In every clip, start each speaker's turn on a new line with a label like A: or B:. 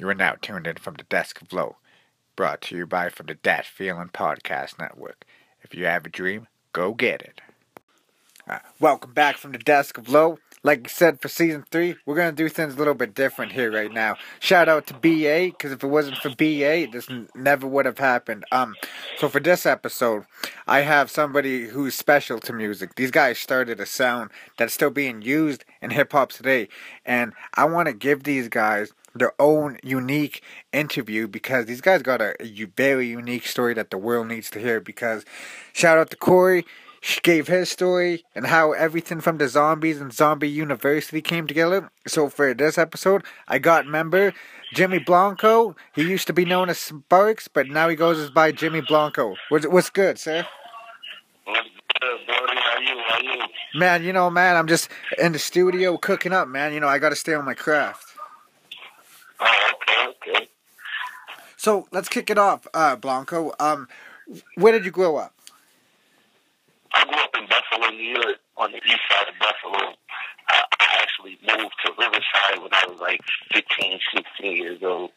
A: You are now tuned in from the Desk of Low, brought to you by from the Dat Feeling Podcast Network. If you have a dream, go get it. Uh, welcome back from the Desk of Low. Like I said, for season three, we're gonna do things a little bit different here right now. Shout out to BA, because if it wasn't for BA, this n- never would have happened. Um, so for this episode, I have somebody who's special to music. These guys started a sound that's still being used in hip hop today, and I want to give these guys their own unique interview because these guys got a, a very unique story that the world needs to hear. Because shout out to Corey, she gave his story and how everything from the zombies and Zombie University came together. So for this episode, I got member Jimmy Blanco. He used to be known as Sparks, but now he goes by Jimmy Blanco. What's, what's good, sir?
B: What's good, Brody? How you? How you?
A: Man, you know, man, I'm just in the studio cooking up, man. You know, I got to stay on my craft.
B: Oh, okay, okay.
A: So let's kick it off, uh, Blanco. Um, where did you grow up?
B: I grew up in Buffalo, New York, on the east side of Buffalo. I, I actually moved to Riverside when I was like 15, 16 years old.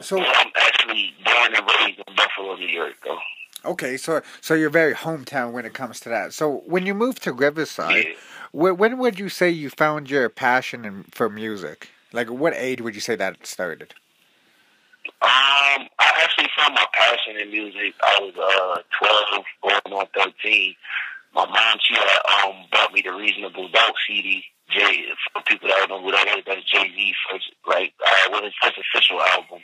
A: So
B: I'm actually born and raised in Buffalo, New York, though.
A: okay, so so you're very hometown when it comes to that. So when you moved to Riverside,
B: Yeah.
A: wh- when would you say you found your passion in, for music? Like, what age would you say that started?
B: Um, I actually found my passion in music. I was uh 12, going on 13. My mom, she had um bought me the Reasonable Doubt CD. Jay, for people that don't know who that is, that's Jay Z first, like uh, was his first official album.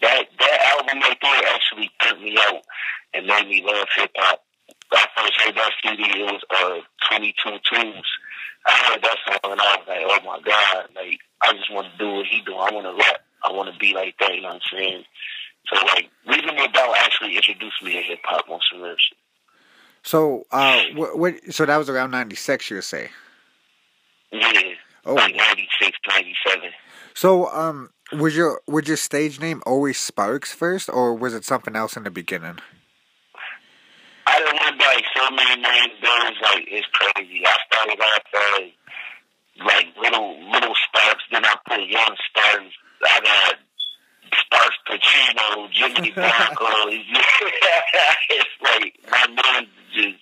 B: That that album right there actually turned me out and made me love hip hop. I first heard that CD, it was uh 22 Twos. I heard that song and I was like, oh my god, like I just want to do what he do. I want to rap. I want to be like that. You know what I'm saying? So like, Reasonable Bell actually introduced me to hip hop on some real shit.
A: So, uh, what, what? So that was around '96, you say?
B: Yeah,
A: Oh,
B: like 96, 97.
A: so um, was your was your stage name always Sparks first, or was it something else in the beginning?
B: I done went like so many names. There was like it's crazy. I started off as like little little Sparks, then I put Young Sparks. I got Sparks Pacino, Jimmy Blanco. it's like my name just.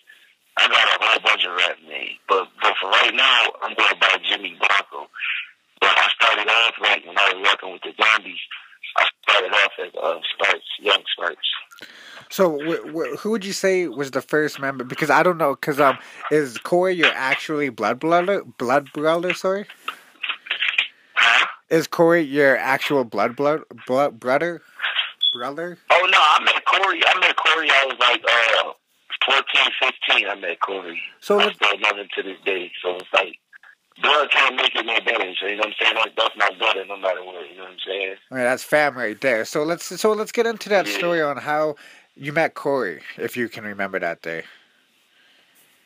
B: I got a whole bunch of rap names, but but for right now, I'm going by Jimmy Blanco. But I started off like when I was working with the zombies. I started off as uh, Sparks, Young Sparks.
A: So, wh- wh- who would you say was the first member? Because I don't know. Because um, is Corey your actually blood brother? Blood brother? Sorry,
B: Huh?
A: is Corey your actual blood blood blood brother? Brother?
B: Oh no, I met Corey. I met Corey. I was like uh 14, 15. I met Corey.
A: So
B: I still love him to this day. So it's like blood can't make it no better. So you know what I'm saying? Like that's my brother, no matter what. You know what I'm saying?
A: I mean, that's fam right there. So let's so let's get into that
B: Yeah.
A: story on how you met Corey, if you can remember that day.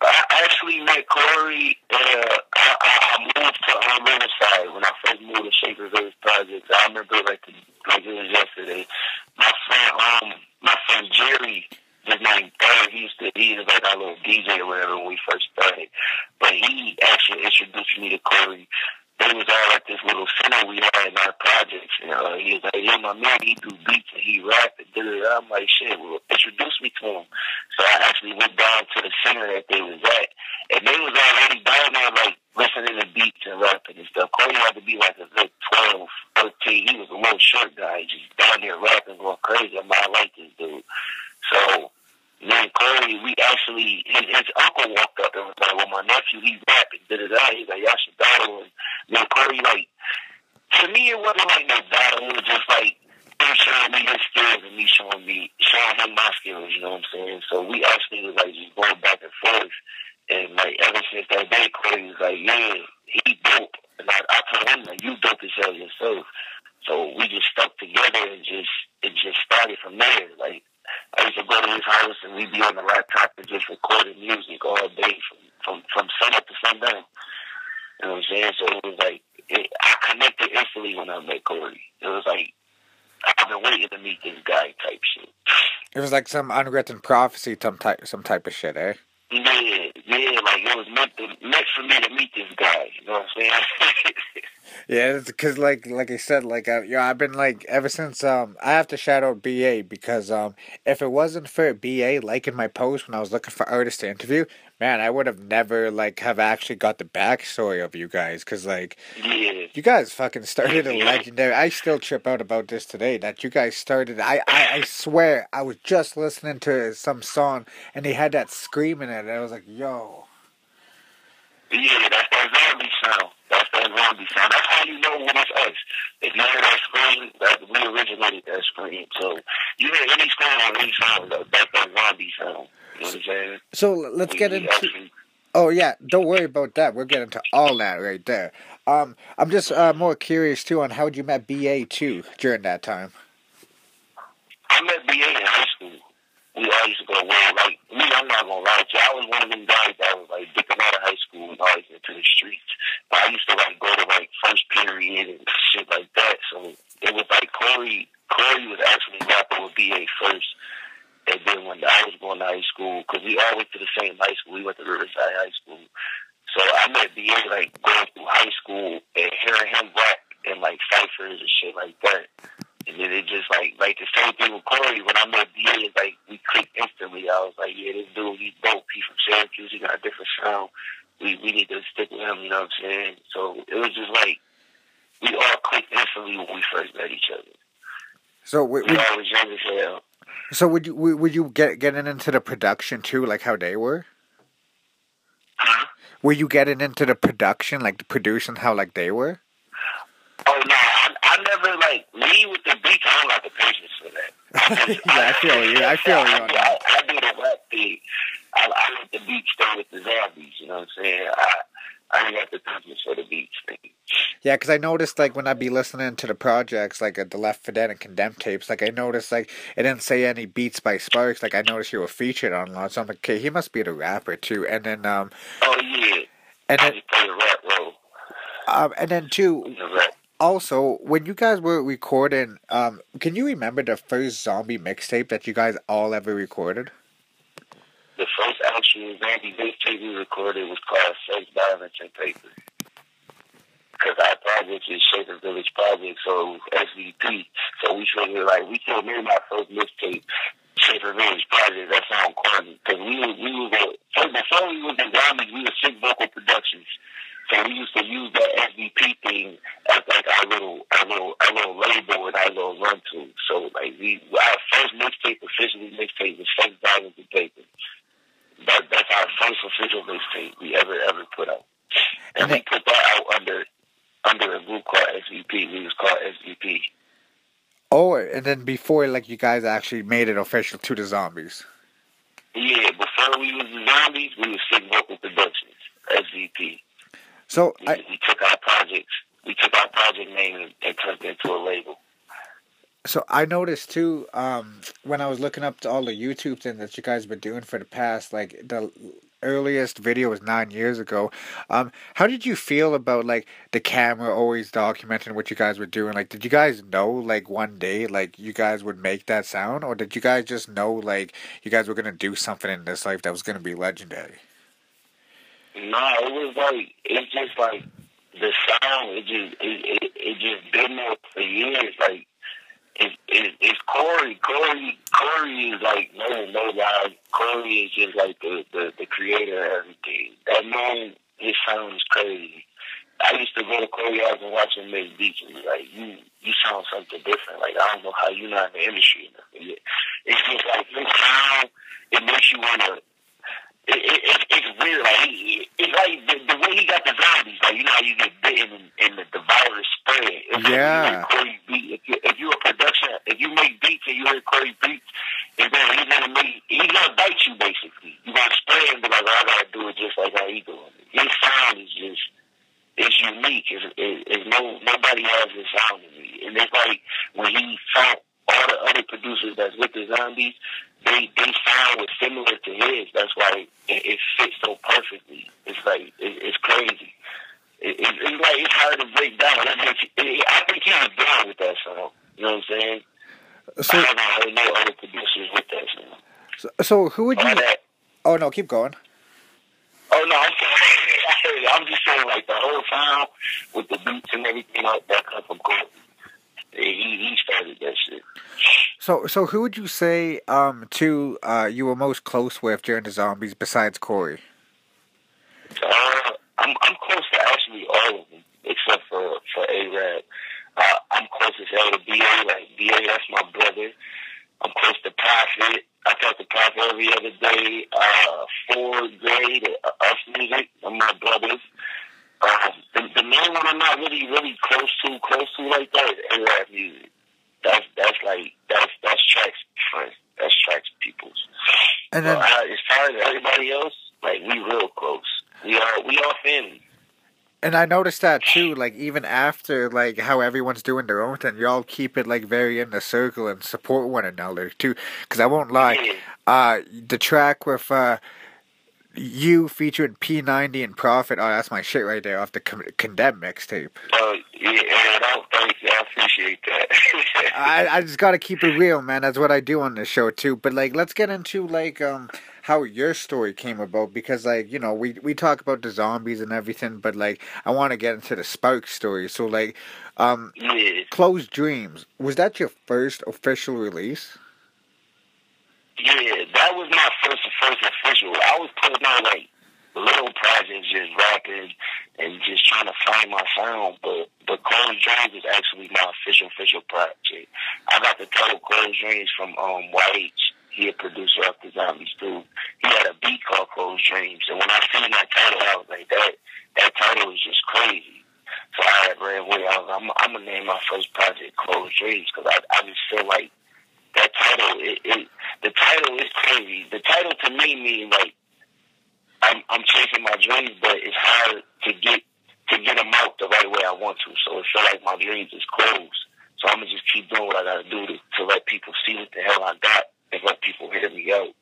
B: I actually met Corey. Uh, I, I I moved to um, Riverside when I first moved to Shaker Village Projects. I remember like the, like it was yesterday. My friend, um, my friend Jerry, his name Third. He used to he was like our little DJ or whatever when we first started. But he actually introduced me to Corey. They was all at this little center we had in our projects. And uh, he was like, "Yeah, my man, he do beats and he rap and da da." I'm like, "Shit, well, introduce me to him." So I actually went down to the center that they was at, and they was already down there, like listening to beats and rapping and stuff. Corey had to be like a good 12, 13. He was a little short guy, just down there rapping, going crazy. I'm like, I like this dude. So and Corey, we actually, his, his uncle walked up and was like, "Well, my nephew, he's rapping." Da da da. He's like, "Y'all should battle." And and Corey, like, to me, it wasn't like no battle. It was just like him showing me his skills and me showing me showing him my skills. You know what I'm saying? So we actually was like just going back and forth. And like ever since that day, Corey was like, "Yeah, he dope." And I, I told him, like, "You dope as hell yourself." So we just stuck together and just it just started from there. Like I used to go to his house and we'd be on the laptop and just recording music all day from from from sun up to sundown. You know what I'm saying? So it was like it, I connected instantly when I met Corey. It was like I've been waiting to meet this guy type shit.
A: It was like some unwritten prophecy, some type, some type of shit, eh?
B: Yeah, yeah, like it was meant to meant for me to meet this guy. You know what I'm saying?
A: Yeah, because like like I said, like I, you know, I've been like ever since um I have to shout out BA because um if it wasn't for BA liking my post when I was looking for artists to interview, man, I would have never like have actually got the backstory of you guys because like
B: Yeah.
A: you guys fucking started a legendary. I still trip out about this today that you guys started. I I, I swear I was just listening to some song and they had that scream in it and I was like, yo.
B: Yeah, that's that zombie. That's that sound. That's how you know when it's us. If you hear that scream, that we originated that scream. So you hear any scream on any sound, that, that's that zombie sound. You know what I'm saying?
A: So let's
B: We-
A: get into.
B: actually-
A: Oh yeah, don't worry about that. We'll get into all that right there. Um, I'm just uh, more curious too on how you met BA too during that time.
B: I met BA in high. We all used to go away. Like me, I'm not gonna lie to you. I was one of them guys that was like dipping out of high school and always into the streets. But I used to like go to like first period and shit like that. So it was like Corey. Corey was actually rapping with BA first. And then when I was going to high school, because we all went to the same high school, we went to Riverside High School. So I met BA like going through high school and hearing him rap and like ciphers and shit like that. And then it just like like the same thing with Corey. When I met BA, like we clicked instantly. I was like, yeah, this dude, he's dope. He's from Syracuse. He got a different sound. We we need to stick with him. You know what I'm saying? So it was just like we all clicked instantly when we first met each other.
A: So would,
B: We
A: would,
B: all was young as hell.
A: so would you would you get getting into the production too, like how they were?
B: Huh?
A: Were you getting into the production, like the producing, how like they were?
B: Oh no, I, I never like me with the beats. I don't got the patience for that.
A: yeah, I feel you. I feel you on
B: I,
A: that.
B: I, I do the rap thing. I, I let the beats stay with the zombies. You know what I'm saying? I I ain't got the patience for the beach thing.
A: Yeah, because I noticed like when I be listening to the projects, like at the Left for Dead and Condemned tapes, like I noticed like it didn't say any beats by Sparks. Like I noticed you were featured on a lot, so I'm like, okay, he must be the rapper too. And then um
B: Oh yeah,
A: and then
B: just play the rap role.
A: um and then too also when you guys were recording, um, can you remember the first zombie mixtape that you guys all ever recorded?
B: The first actual zombie mixtape we recorded was called Sex, Violence, and Paper. Because our project is Shaker Village Project, so SVP. So we figured like we can't name our first mixtape Shaker Village Project. That sounds corny. Because we we was before we was in zombies, we were Sick Vocal Productions. So we used to use that SVP thing as like our little our little our little label and our little run to. So like we our first mixtape officially mixtape was Sex, Violence, and Paper. That that's our first official mixtape we ever ever put out. And
A: And
B: we put that out under under a group called SVP. We was called SVP.
A: Oh, and then before like you guys actually made it official to the zombies.
B: Yeah, before we was the zombies, we was Sick Vocal Productions, SVP.
A: So
B: We,
A: I
B: we took our projects, we took our project name and, and turned it into a label.
A: So I noticed too, um, when I was looking up to all the YouTube things that you guys have been doing for the past, like the earliest video was nine years ago. Um, how did you feel about like the camera always documenting what you guys were doing? Like, did you guys know like one day like you guys would make that sound, or did you guys just know like you guys were gonna do something in this life that was gonna be legendary?
B: Nah, it was like it's just like the sound. It just it it, it just been there for years. Like it, it's Corey. Corey Corey is like no no lie. Corey is just like the the, the creator of everything. That man, his sound is crazy. I used to go to Corey house and watch him make beats and be like, you you sound something different. Like I don't know how you're not in the industry. It's just like his sound. It makes you wanna it, it, it, it's weird. Like he, it's like the, the way he got the zombies. Like you know how you get bitten and, and the, the virus spread. It's
A: Yeah.
B: Like Corey beat. If you if you a production, if you make beats and you hear Corey beats, and then he's gonna make he's gonna bite you basically. You gonna spray and be like, oh, I gotta do it just like how he doing it. His sound is just it's unique. It's, it, it's no nobody has his sound in me. And it's like when he found all the other producers that's with the zombies, they they sound was similar to his. That's why it, it fits so perfectly. It's like it, it's crazy. It, it, it's like it's hard to break down. It, it, I think he was down with that song. You know what I'm saying?
A: So,
B: I haven't heard no other producers with that song.
A: so, so who would you?
B: that.
A: Oh no, keep going.
B: Oh no, I'm sorry. I. I'm just saying, like the whole sound with the beats and everything like that come from Corey. He he started that shit.
A: So so who would you say um to uh you were most close with during the zombies besides Corey?
B: Uh, I'm I'm close to actually all of them except for for A Rab. Uh, I'm close as hell to BA. Like BA, that's my brother. I'm close to Prophet. I talk to Prophet every other day. Uh, Ford Grade, uh, Us Music, I'm my brothers. Um, the, the main one I'm not really, really close to, close to like that is A-Rap Music. That's, that's like, that's, that's tracks friends. That's tracks people's. And then, uh, as far as everybody else, like, we real close. We are, we are family.
A: And I noticed that too, like even after like how everyone's doing their own thing, y'all keep it like very in the circle and support one another too. Because I won't lie, uh, the track with uh, you featuring P90 and Prophet. oh, that's my shit right there off the con- Condemn mixtape.
B: Oh yeah, man, you. I appreciate that.
A: I I just gotta keep it real, man. That's what I do on this show too. But like, let's get into like um how your story came about because like you know we we talk about the zombies and everything but like i want to get into the spark story so like um
B: yeah.
A: closed dreams was that your first official release
B: yeah that was my first first official i was putting out like little projects just rapping and just trying to find my sound but but closed dreams is actually my official official project i got the title closed dreams from um YH he a producer of the Zombies too. He had a beat called Closed Dreams, and when I seen that title, I was like, that that title is just crazy. So I ran away. I was, I'm, I'm gonna name my first project Closed Dreams because I, I just feel like that title. It, it the title is crazy. The title to me means like I'm I'm chasing my dreams, but it's hard to get to get them out the right way I want to. So it feel like my dreams is closed. So I'm gonna just keep doing what I gotta do to, to let people see what the hell I got and let people hear me out.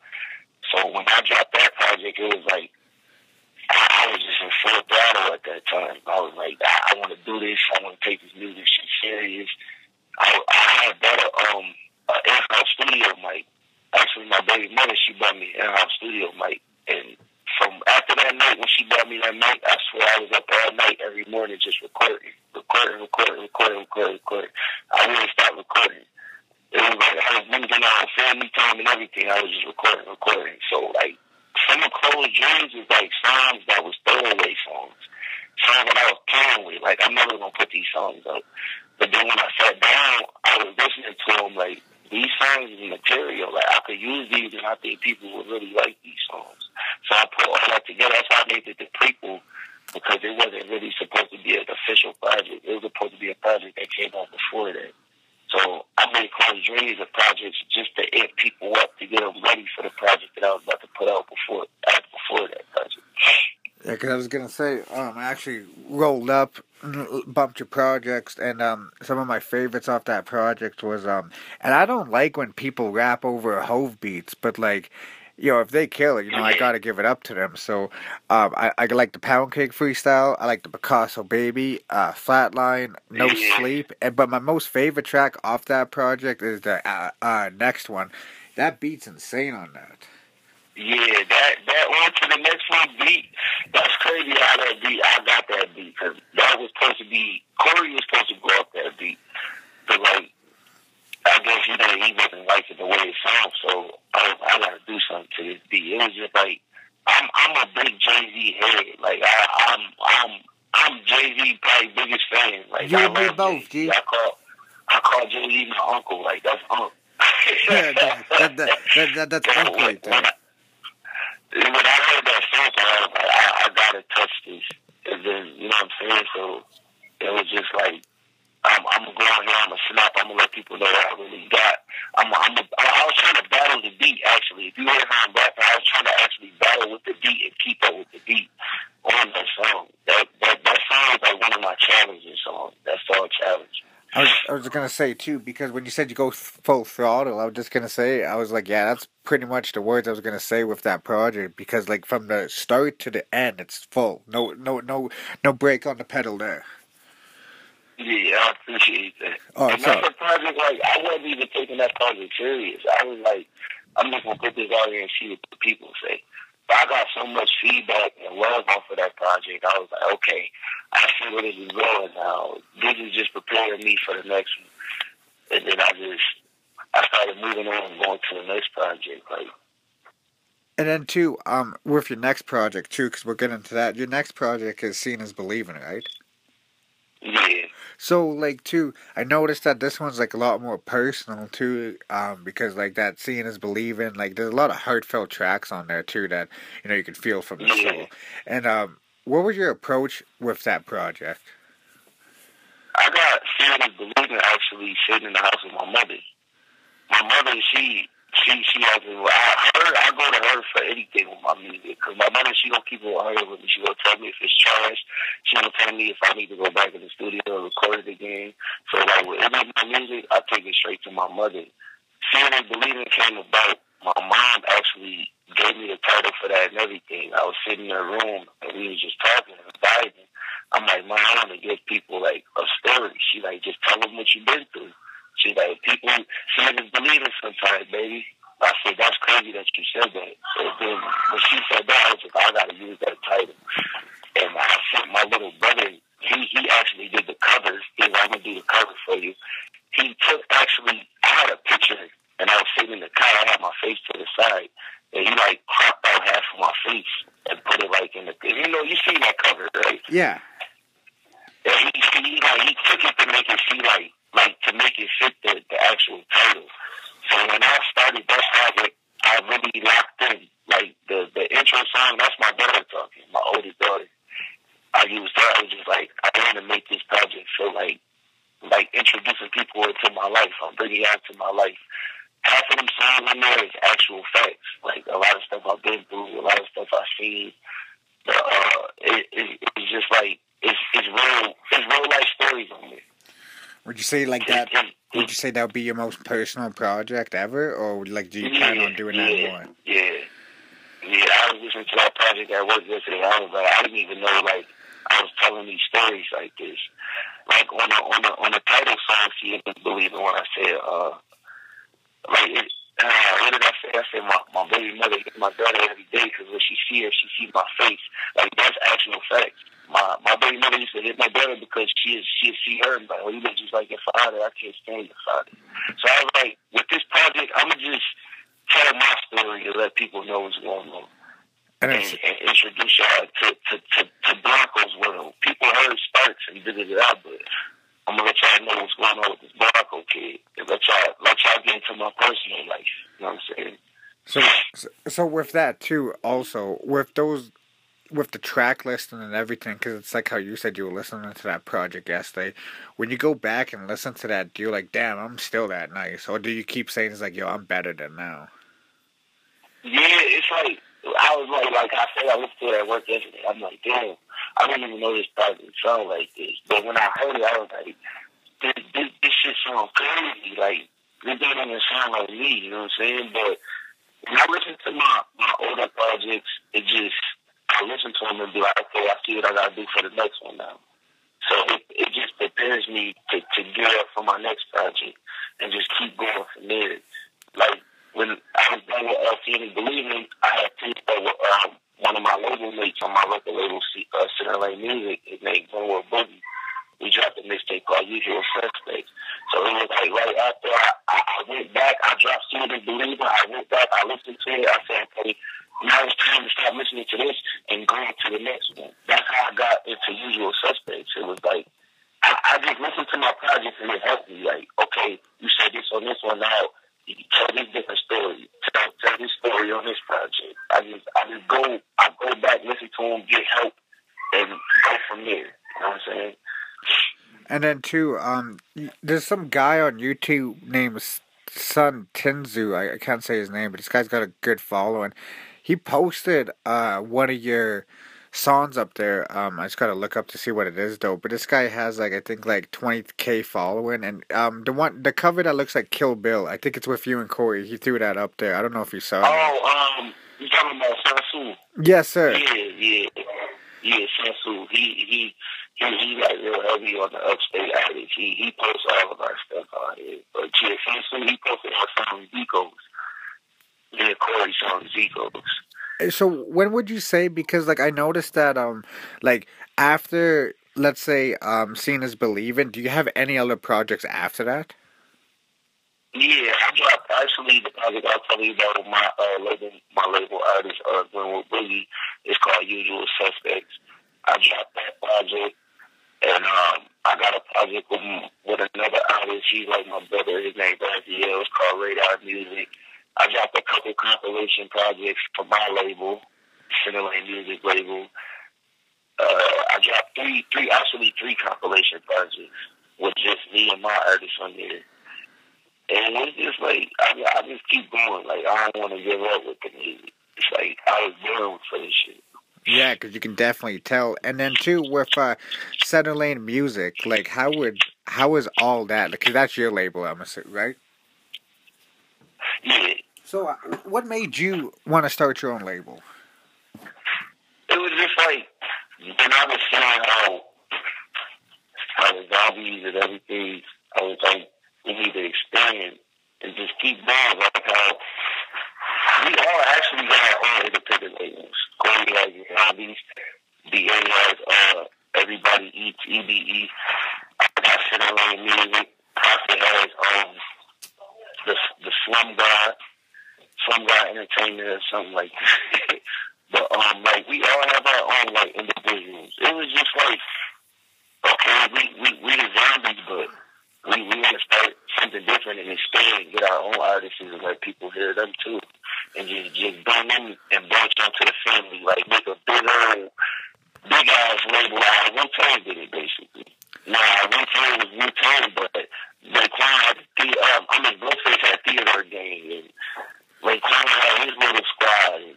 B: So when I dropped that project, it was like I, was just in full battle at that time. I was like, I, I want to do this. I want to take this music shit serious. I, I had a um an in-house studio mic. Actually, my baby mother she bought me an in-house studio mic, and from after that night when she bought me that mic, I swear I was up all night every morning just recording, recording, recording, recording, recording, recording. I wouldn't stop recording it was like I was losing out family time and everything. I was just recording, recording. So like some of Closed Dreams is like songs that was throwaway songs. Songs that I was playing with. Like I'm never gonna put these songs up. But then when I sat down, I was listening to them like these songs is material. Like I could use these, and I think people would really like these songs. So I put all that together. That's how I made it the prequel because it wasn't really supposed to be an official project. It was supposed to be a project that came out before that. So I made Closed Dreams a project just to amp people up to get them ready for the project that I was about to put out before before that project.
A: Yeah, because I was gonna say, um, I actually rolled up, bumped your projects, and um, some of my favorites off that project was um, and I don't like when people rap over Hove beats, but like you know, if they kill it, you know, I gotta give it up to them. So, um, I, I like the Pound Cake freestyle. I like the Picasso Baby, uh, Flatline, No Sleep. And but my most favorite track off that project is the uh, uh, next one. That beat's insane on that.
B: Yeah, that that one to the next one beat. That's crazy how that beat. I got that beat because that was supposed to be Corey was supposed to go up that beat. But like I guess you know he wasn't liking the way it sounds, so I, I gotta do something to this beat. It was just like I'm I'm a big Jay Z head. Like I, I'm I'm I'm Jay Z probably biggest fan. Like
A: you and me both, G.
B: I call I call Jay Z my uncle. Like that's uncle.
A: yeah, that, that, that, that, that's uncle right there.
B: When I, heard that song, I was like, I, I gotta touch this, and then you know what I'm saying. So it was just like I'm, I'm gonna go out here. I'm gonna snap. I'm gonna let people know what I really got. I'm, I'm, a, I was trying to battle the beat actually. If you hear how I'm rapping, I was trying to actually battle with the beat and keep up with the beat on that song. That that that song is like one of my challenges songs. That's all challenge.
A: I was, gonna say too because when you said you go full throttle, I was just gonna say I was like, yeah, that's pretty much the words I was gonna say with that project because like from the start to the end, it's full. No, no, no, no break on the pedal there.
B: Yeah, I appreciate that. Oh, and that's a project like I wasn't even taking that project serious. I was like, I'm just gonna put this out here and see what the people say. I got so much feedback and love off of that project. I was like, okay, I see where this is going now. This is just preparing me for the next one. And then I just, I started moving on and going to the next project. Like,
A: And then too, um, with your next project too, because we'll get into that. Your next project is seen as believing, right?
B: yeah,
A: So like too, I noticed that this one's like a lot more personal too, um, because like that seeing is believing. Like there's a lot of heartfelt tracks on there too that you know you can feel from the soul. And um, what was your approach with that project?
B: I got seeing and believing actually sitting in the house with my mother. My mother, she, she, she a, I, her, I go to her for anything with my music. Cause my mother, she gonna keep it honest with me. She gonna tell me if it's trash. She gonna tell me if I need to go back in the studio and record it again. So like with any of my music, I take it straight to my mother. Seeing and believing came about. My mom actually gave me the title for that and everything. I was sitting in her room and we was just talking and vibing. I'm like, Mom, I want to give people like a story. She like, just tell them what you've been through. Like, believing sometimes, baby. I said, that's crazy that you said that. And then when she said that, I was like, I gotta use that title. And I sent my little brother. He he actually did the cover. He was, I'm gonna do the cover for you. He took actually. I had a picture, and I was sitting in the car. I had my face to the side, and he like cropped out half of my face and put it like in the. You know, you see that cover, right?
A: Yeah.
B: And he, he like he took it to make it see like like to make it fit the, the actual title. So when I started that project, I really locked in. Like the the intro song, that's my daughter talking, my oldest daughter. I used her. I was just like, I want to make this project feel like like introducing people into my life. I'm bringing out to my life. Half of them songs in there is actual facts. Like a lot of stuff I've been through, a lot of stuff I've seen. But, uh, it, it, it's just like it's it's real it's real life stories on there.
A: Would you say like that? Would you say that would be your most personal project ever, or like do you plan on doing that more?
B: Yeah, yeah. I was listening to that project at work yesterday. I was like, I didn't even know like I was telling these stories like this. Like on the on the on the title song, "See It Believe It," when I said, uh, like it. Uh, what did I say? I said my, my baby mother hit my daughter every day because when she see her, she see my face. Like that's actual facts. My my baby mother used to hit my daughter because she is she see her and like, well, you look just like your father. I can't stand your father. So I was like, with this project, I'm gonna just tell my story to let people know what's going on
A: And
B: and, introduce y'all to, to, to, to Blanco's world. People heard Sparks and did it out, but I'm gonna let y'all know what's going on with this Blanco kid and let y'all let y'all get into my personal life. You know what I'm saying?
A: so, so so with that too, also with those, with the track listing and everything, because it's like how you said you were listening to that project yesterday. When you go back and listen to that, do you like, damn, I'm still that nice, or do you keep saying it's like, yo, I'm better than now?
B: Yeah, it's like I was like like I said I to it at work yesterday. I'm like, damn, I didn't even know this project sound like this. But when I heard it, I was like, this this, this shit sounds crazy. Like this doesn't even sound like me. You know what I'm saying? But when I listen to my my older projects, it just I listen to them and be like, okay, I see what I gotta do for the next one now. So it, it just prepares me to, to gear up for my next project and just keep going from there. Like when I uh, Seeing and Believing, I had teamed up um, one of my label mates on my record label, uh, Center Lane Music. His name Glenwood Boogie. We dropped a mixtape called Usual Suspects. So it was like right after I, I, I went back, I dropped Seeing and Believing. I went back, I listened to it. I said, okay, now it's time to stop listening to this and go to the next one. That's how I got into Usual Suspects. It was like I, I just listened to my project and it helped me. Like, okay, you said this on this one now. Tell different story. Tell, tell this story on this project. I just, I just go, I go back, listen to them, get help, and go from there. You know what I'm saying?
A: And then too, um, there's some guy on YouTube named Sun Tinzu. I, I can't say his name, but this guy's got a good following. He posted uh one of your songs up there. Um, I just gotta look up to see what it is though. But this guy has like I think like 20k following, and um the one the cover that looks like Kill Bill. I think it's with you and Corey. He threw that up there. I don't know if you saw it.
B: Oh, um, you talking about Sansu?
A: Yes, sir.
B: Yeah, yeah, yeah. Sansu. He, he, he, he like real heavy on the upstate addict. He, he posts all of our stuff on here. But yeah, Sansu, he posted our song Zikos. Yeah, Corey song Zikos.
A: So when would you say because like I noticed that um like after let's say um Seeing is Believing, do you have any other projects after that?
B: Yeah, I dropped actually the project I'll tell you about my uh label my label artist uh Glenwood Boogie is called Usual Suspects. I dropped that project and um I got a project with with another artist, he's like my brother, his name Raziel, it's called Radar Music. I dropped a couple compilation projects for my label, Center Lane Music label. Uh, I dropped three, three, actually three compilation projects with just me and my artists on there. And it's just like I, I just keep going. Like I don't want to give up with the music. It's like I was born for this shit.
A: Yeah, because you can definitely tell. And then too with uh, Center Lane Music, like how would how is all that? Because that's your label, I'm assuming, right?
B: Yeah.
A: So, uh, what made you want to start your own label?
B: It was just like when I was seeing how how the zombies and everything, I was like, we need to expand and just keep going. Like how we all actually got our own independent labels. Corey has zombies, DA has uh, everybody eats EBE. I got Center Lane Music. Prophet has um the the Slum God, Slum God Entertainment or something like that. but um, like we all have our own like individuals. It was just like, okay, we we we the zombies, but we we want to start something different and expand, get our own artists and let people hear them too, and just just bring them and branch onto the family, like make a big old big ass label out of Wu Tang did it basically. Now Wu Tang was Wu Tang, but Raekwon had the um, I mean Ghostface had theater gang and Raekwon had his little squad and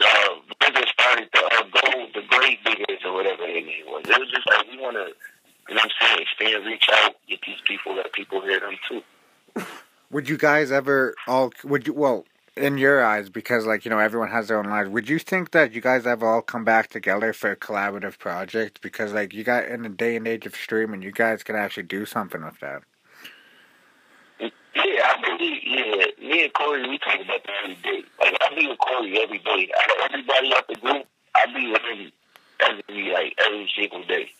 B: uh Bigger started the uh, gold the great biggers or whatever their name was. It was just like we wanna you know what I'm saying, expand, reach out, get these people let people hear them too.
A: Would you guys ever all would you well in your eyes because like you know everyone has their own lives would you think that you guys have all come back together for a collaborative project because like you got in the day and age of streaming you guys can actually do something with that
B: Yeah, I believe, yeah, me and Corey, we talk about that every day. Like, I be with Corey every day. Out of everybody out the group, I be with him every, like, every single day.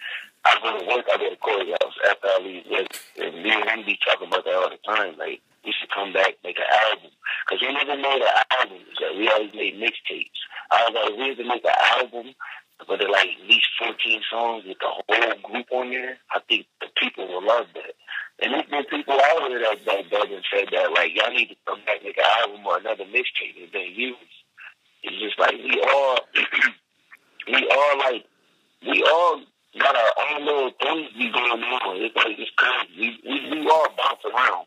B: I go to work, I go to Corey's house after I leave work, and me and him be talking about that all the time. Like, we should come back, make an album. Because we never made an album. Like, we always made mixtapes. I was like, we had to make an album, but it like at least 14 songs with the whole group on there. I think the people will love that. And there's been people out here that, that, that have said that, like, y'all need to come back, make an album or another mixtape and then use. It's just like, we all, we all, like, we all got our own little things be going on. It's like, it's crazy. We, we, we all bounce around.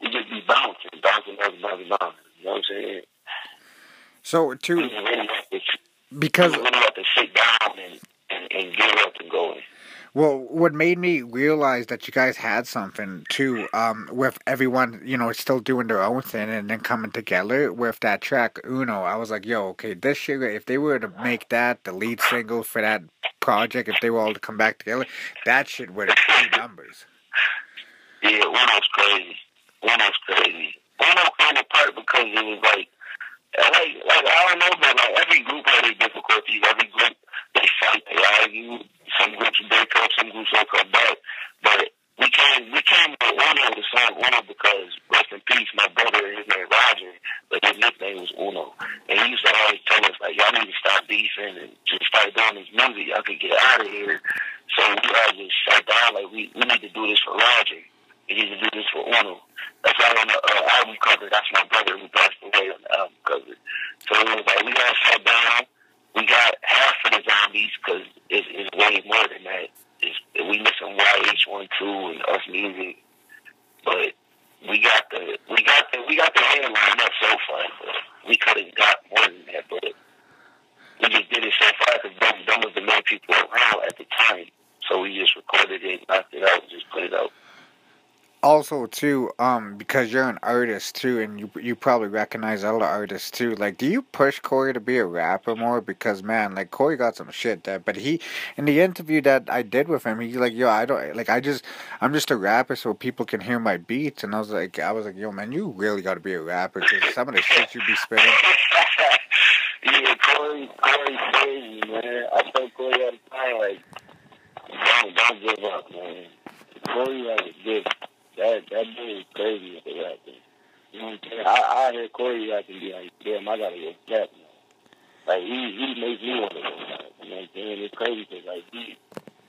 B: We just be bouncing, bouncing, bouncing, bouncing, bouncing. You know what I'm saying?
A: So
B: We
A: too
B: really have to,
A: because
B: we have to sit down and, and, and get up and going.
A: Well, what made me realize that you guys had something too, um, with everyone, you know, still doing their own thing and then coming together with that track Uno, I was like, yo, okay, this shit, if they were to make that the lead single for that project, if they were all to come back together, that shit would have numbers.
B: Yeah, Uno's crazy. Uno's crazy. Uno came apart because it was like, like, like I don't know, but like every group had their difficulties. Every group they fight, they argue. Some groups break up, some groups will come back. But we came, we came with Uno to song Uno because rest in peace, my brother, his name Roger, but his nickname was Uno, and he used to always tell us like, y'all need to stop beefing and just start doing this music. Y'all could get out of here. So we all just sat down like we we need to do this for Roger. We need to do this for Uno. That's why on the uh, album cover, that's my brother who passed away on the. So like we all sat down. We got half of the zombies because it's, it's way more than that. It's, we missing YH12 and us music, but we got the we got the we got the headline up so far. But we could have got more than that, but we just did it so far because them, them was the main people around at the time. So we just recorded it, knocked it out, and just put it out.
A: Also, too, um, because you're an artist too, and you you probably recognize other artists too. Like, do you push Corey to be a rapper more? Because man, like Corey got some shit there, but he in the interview that I did with him, he's like, "Yo, I don't like. I just I'm just a rapper so people can hear my beats." And I was like, I was like, "Yo, man, you really got to be a rapper because some of the shit you be spitting."
B: yeah, Corey Corey, Corey crazy, man. I tell Corey all the time, like, don't, don't give up, man. Corey, like, this, that, that dude is crazy with the rapping. You know what I'm saying? I, I hear Corey rap and be like, damn, I gotta go now. Like, he, he makes me want to go rap. You know what I'm saying? It's crazy because, like, he,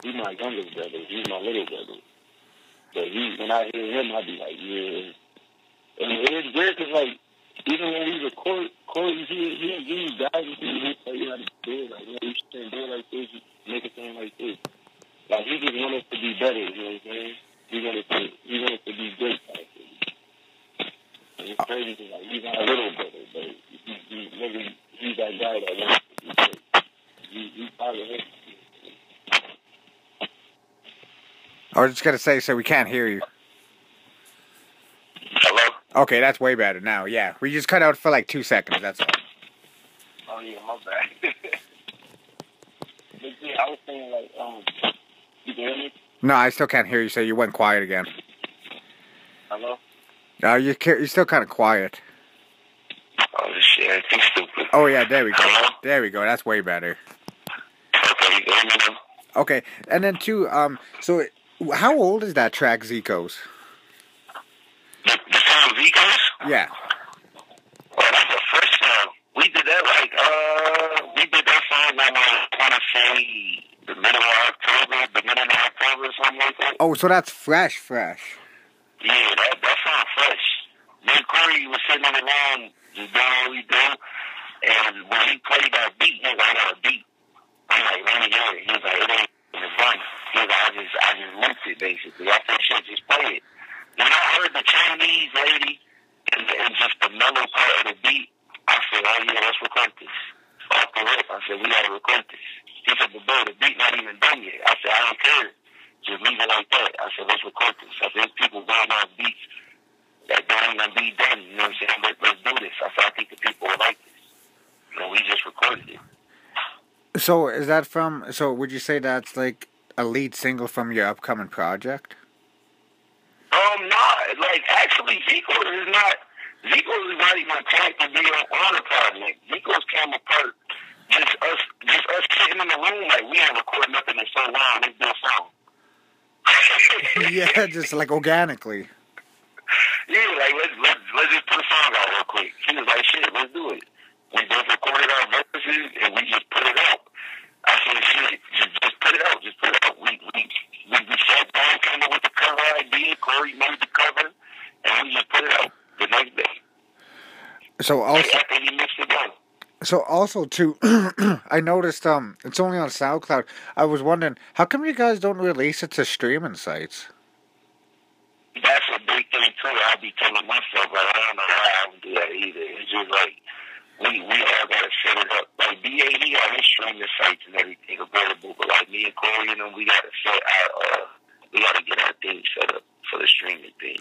B: he's my youngest brother. He's my little brother. But he, when I hear him, I be like, yeah. And it's weird because, like, even when we record, Corey, he, he, he guys, he, he tell you how to do it. Like, you know, you should do it like this, you make it sound like this. Like, he just want us to be better, you know what I'm saying? He want us to, he want us to be good, like, and it's crazy because, like, he's not a little brother, but he, he, he, he's that guy that wants to be great. He, he's part of him.
A: I was just gonna say, so we can't hear you.
B: Hello?
A: Okay, that's way better now. Yeah, we just cut out for like two seconds. That's all.
B: Oh yeah, my bad. but yeah, I was saying like, um, you hear me?
A: No, I still can't hear you. So you went quiet again.
B: Hello?
A: No, you ca- you're still kind of quiet.
B: Oh shit, I stupid.
A: Oh yeah, there we go.
B: Hello?
A: There we go. That's way better.
B: Okay, you hear me now?
A: Okay, and then too. Um, so how old is that track, Zico's?
B: The, the song Vicos?
A: Yeah.
B: Well, that's the first song. We did that like, uh, we did that song like, I want to say the middle of October, beginning of October or something like that.
A: Oh, so that's fresh, fresh.
B: Yeah, that, that sounds fresh. And Corey was sitting on the lawn, just doing what we do. And when he played that beat, he was like, I got a beat. I'm like, let me hear it. He was like, it ain't it's fun. He I just, I just looped it basically. I said, shit, just play it. When I heard the Chinese lady and, and just the mellow part of the beat, I said, oh yeah, let's record this. Off the rip, I said, we gotta record this. He said, but bro, the beat not even done yet. I said, I don't care. Just leave it like that. I said, let's record this. I said, people going on beats that don't even be done. You know what I'm saying? Let, let's do this. I said, I think the people will like this. And we just recorded it.
A: So is that from? So would you say that's like a lead single from your upcoming project?
B: Um, not like actually, Zico is not. Zico is not even tagged to be on, the project. Zico's came apart. Just us, just us sitting in the room like we ain't recording nothing in so long. Let's do a song.
A: yeah, just like organically.
B: Yeah, like let's let's let's just put a song out real quick. He was like, shit, let's do it. We both recorded our verses and we just put it out. I said, shit, just just put it out, just put it out. We we we, we sat down, came up with the cover idea. Corey made the cover, and we just put it out the next day.
A: So also,
B: After he mixed it down.
A: so also too, I noticed um, it's only on SoundCloud. I was wondering how come you guys don't release it to streaming sites?
B: That's a big thing too. I'll be telling myself, like, I don't know why I don't do that either. It's just like we we all gotta set it up. Like BA, he got his streaming sites and everything available, but like me and Corey and them, we gotta set our uh, we gotta get our thing set up for the streaming thing.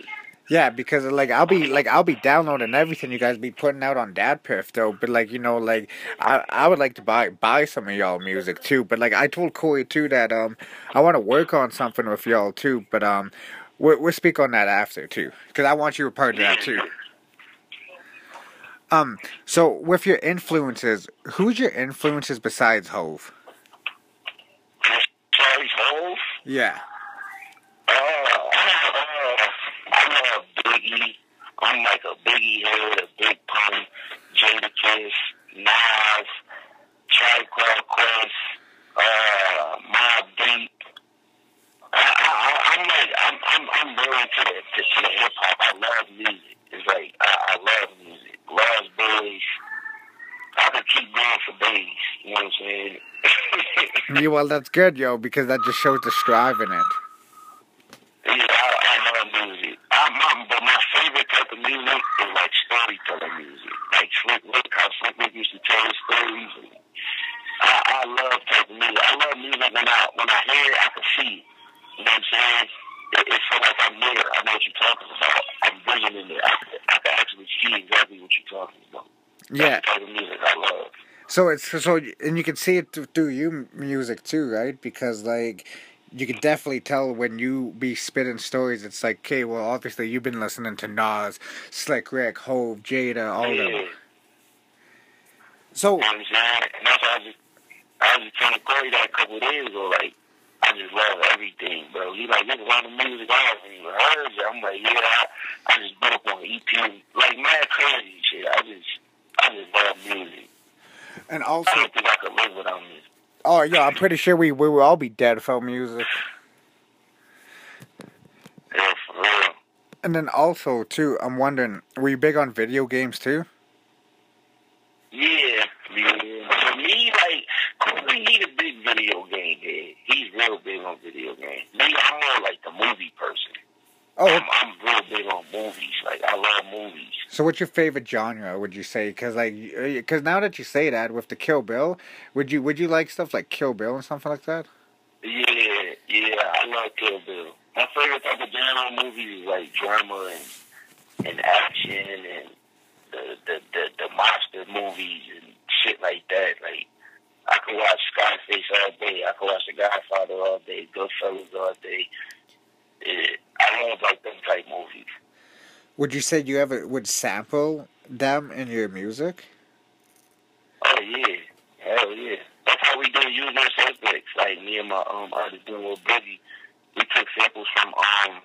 A: Yeah, because like I'll be like I'll be downloading everything you guys be putting out on DatPiff though, but like you know like I I would like to buy buy some of y'all music too, but like I told Corey too that um I want to work on something with y'all too, but um we'll we'll speak on that after too, because I want you a part of that too. Um, so with your influences, who's your influences besides Hove?
B: Charlie's Hove.
A: Yeah.
B: Uh, uh, I love Biggie. I'm like a Biggie head, a Big Pun, Jadakiss, Nas, Tribe Called Quest, uh, Mobb Deep. I, I, I'm like, I'm, I'm, I'm really into the, to, the hip hop. I love music. It's like, I, I love music. Loves Boys. I could keep going for days. You know what I'm saying?
A: Yeah, well, that's good, yo, because that just shows the strive in it.
B: Yeah, I, I love music. I, my, but my favorite type of music is like storytelling music. Like Slick Rick, how Slick Rick used to tell his stories. And I, I love type of music. I love music when I when I hear it, I can see it. You know what I'm saying? It, it feels like I'm there. I know what you're talking about. I'm visioning it. I, I can actually see exactly what you're talking about.
A: Yeah.
B: That's the type of music I love.
A: So it's so, and you can see it th- through you music too, right? Because like, you can definitely tell when you be spitting stories. It's like, okay, well, obviously you've been listening to Nas, Slick Rick, Hove, Jada, all of them. Mm. So,
B: You know what I'm saying? And that's why I just, I was just telling Corey that a couple of days ago, like, I just love everything, bro. He like, there's a lot of music I haven't even heard. yet." I'm like, yeah, I, I just been up on EP, like, mad crazy shit. I just, I just love music.
A: And
B: I
A: also,
B: don't think I could live without music.
A: oh yeah, I'm pretty sure we we will all be dead without music.
B: Yeah, for real.
A: And then also too, I'm wondering, were you big on video games too?
B: Yeah, yeah. For me, like, Corey, he a big video game head. He's real big on video games. Me, I'm more like the movie person.
A: Oh,
B: I'm, I'm real big on movies. Like, I love.
A: So what's your favorite genre? Would you say? Because like, because uh, now that you say that with the Kill Bill, would you would you like stuff like Kill Bill and something like that?
B: Yeah, yeah, I love Kill Bill. My favorite type of genre movies is like drama and and action and the the the, the monster movies and shit like that. Like I could watch Scarface all day. I could watch The Godfather all day. Goodfellas all day. Yeah, I love like them type movies.
A: Would you say you ever would sample them in your music?
B: Oh yeah, hell yeah. That's how we do usual suspects. Like me and my um artist doing with Biggie, we took samples from um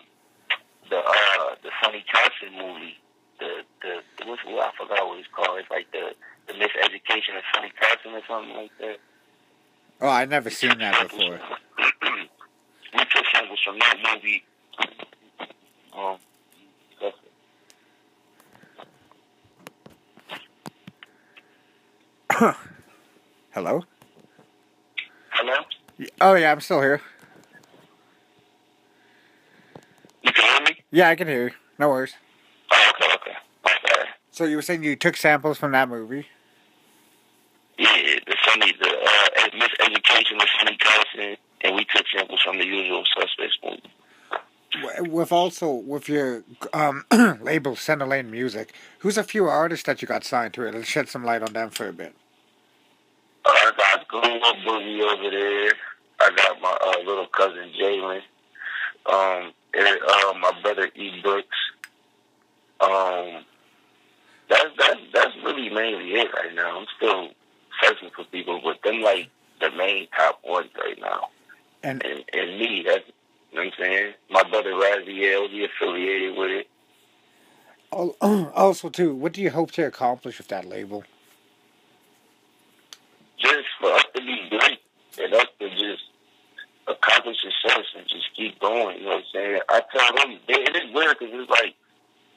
B: the uh the Sonny Carson movie. The the, what's what I forgot what it's called. It's like the the miseducation of Sonny Carson or something like that.
A: Oh, I never seen that before.
B: we took samples from that movie. Um, that's it.
A: Hello?
B: Hello,
A: Oh yeah, I'm still here.
B: you can hear me?
A: Yeah, I can hear you. No worries.
B: Oh, okay, okay. Okay.
A: So you were saying you took samples from that movie?
B: Yeah, the Sunday, the uh, miseducation of Sonny Carson, and we took samples from the usual suspects movie.
A: With also with your um, label Center Lane Music, who's a few artists that you got signed to it? Let's shed some light on them for a bit.
B: Gluma Boogie over there. I got my uh, little cousin Jalen. Um, and, uh, my brother E Brooks. Um, that's that's that's really mainly it right now. I'm still searching for people, but them like the main top ones right now.
A: And
B: And and me, that's you know what I'm saying. My brother Raziel, he affiliated with it.
A: also too, what do you hope to accomplish with that label?
B: just for us to be great and us to just accomplish success and just keep going. You know what I'm saying? I tell them, it is weird because it's like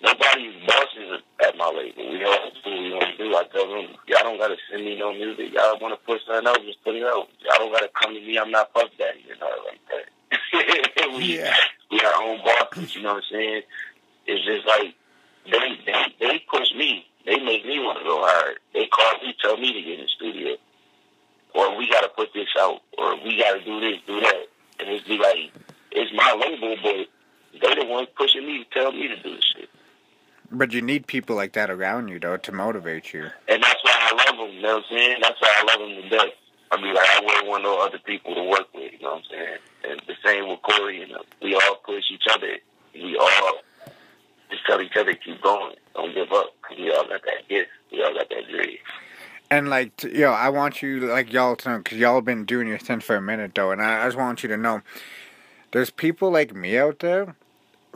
B: nobody's bosses at my label. We all do what we want to do. I tell them, y'all don't got to send me no music. Y'all want to put something out, just put it out. Y'all don't got to come to me. I'm not Puff Daddy or nothing like that. we,
A: Yeah.
B: we our own bosses. You know what I'm saying? It's just like they they they push me. They make me want to go hard. They call me, tell me to get in the studio or we got to put this out, or we got to do this, do that. And it's be like, it's my label, but they the ones pushing me to tell me to do this shit.
A: But you need people like that around you though to motivate you.
B: And that's why I love them, you know what I'm saying? That's why I love them to death. I mean, like, I wouldn't want no other people to work with, you know what I'm saying? And the same with Corey, you know, we all push each other. We all just tell each other, keep going, don't give up, we all got that gift. We all got that dream.
A: And like, t- yo, I want you like y'all to know because y'all been doing your thing for a minute though, and I, I just want you to know, there's people like me out there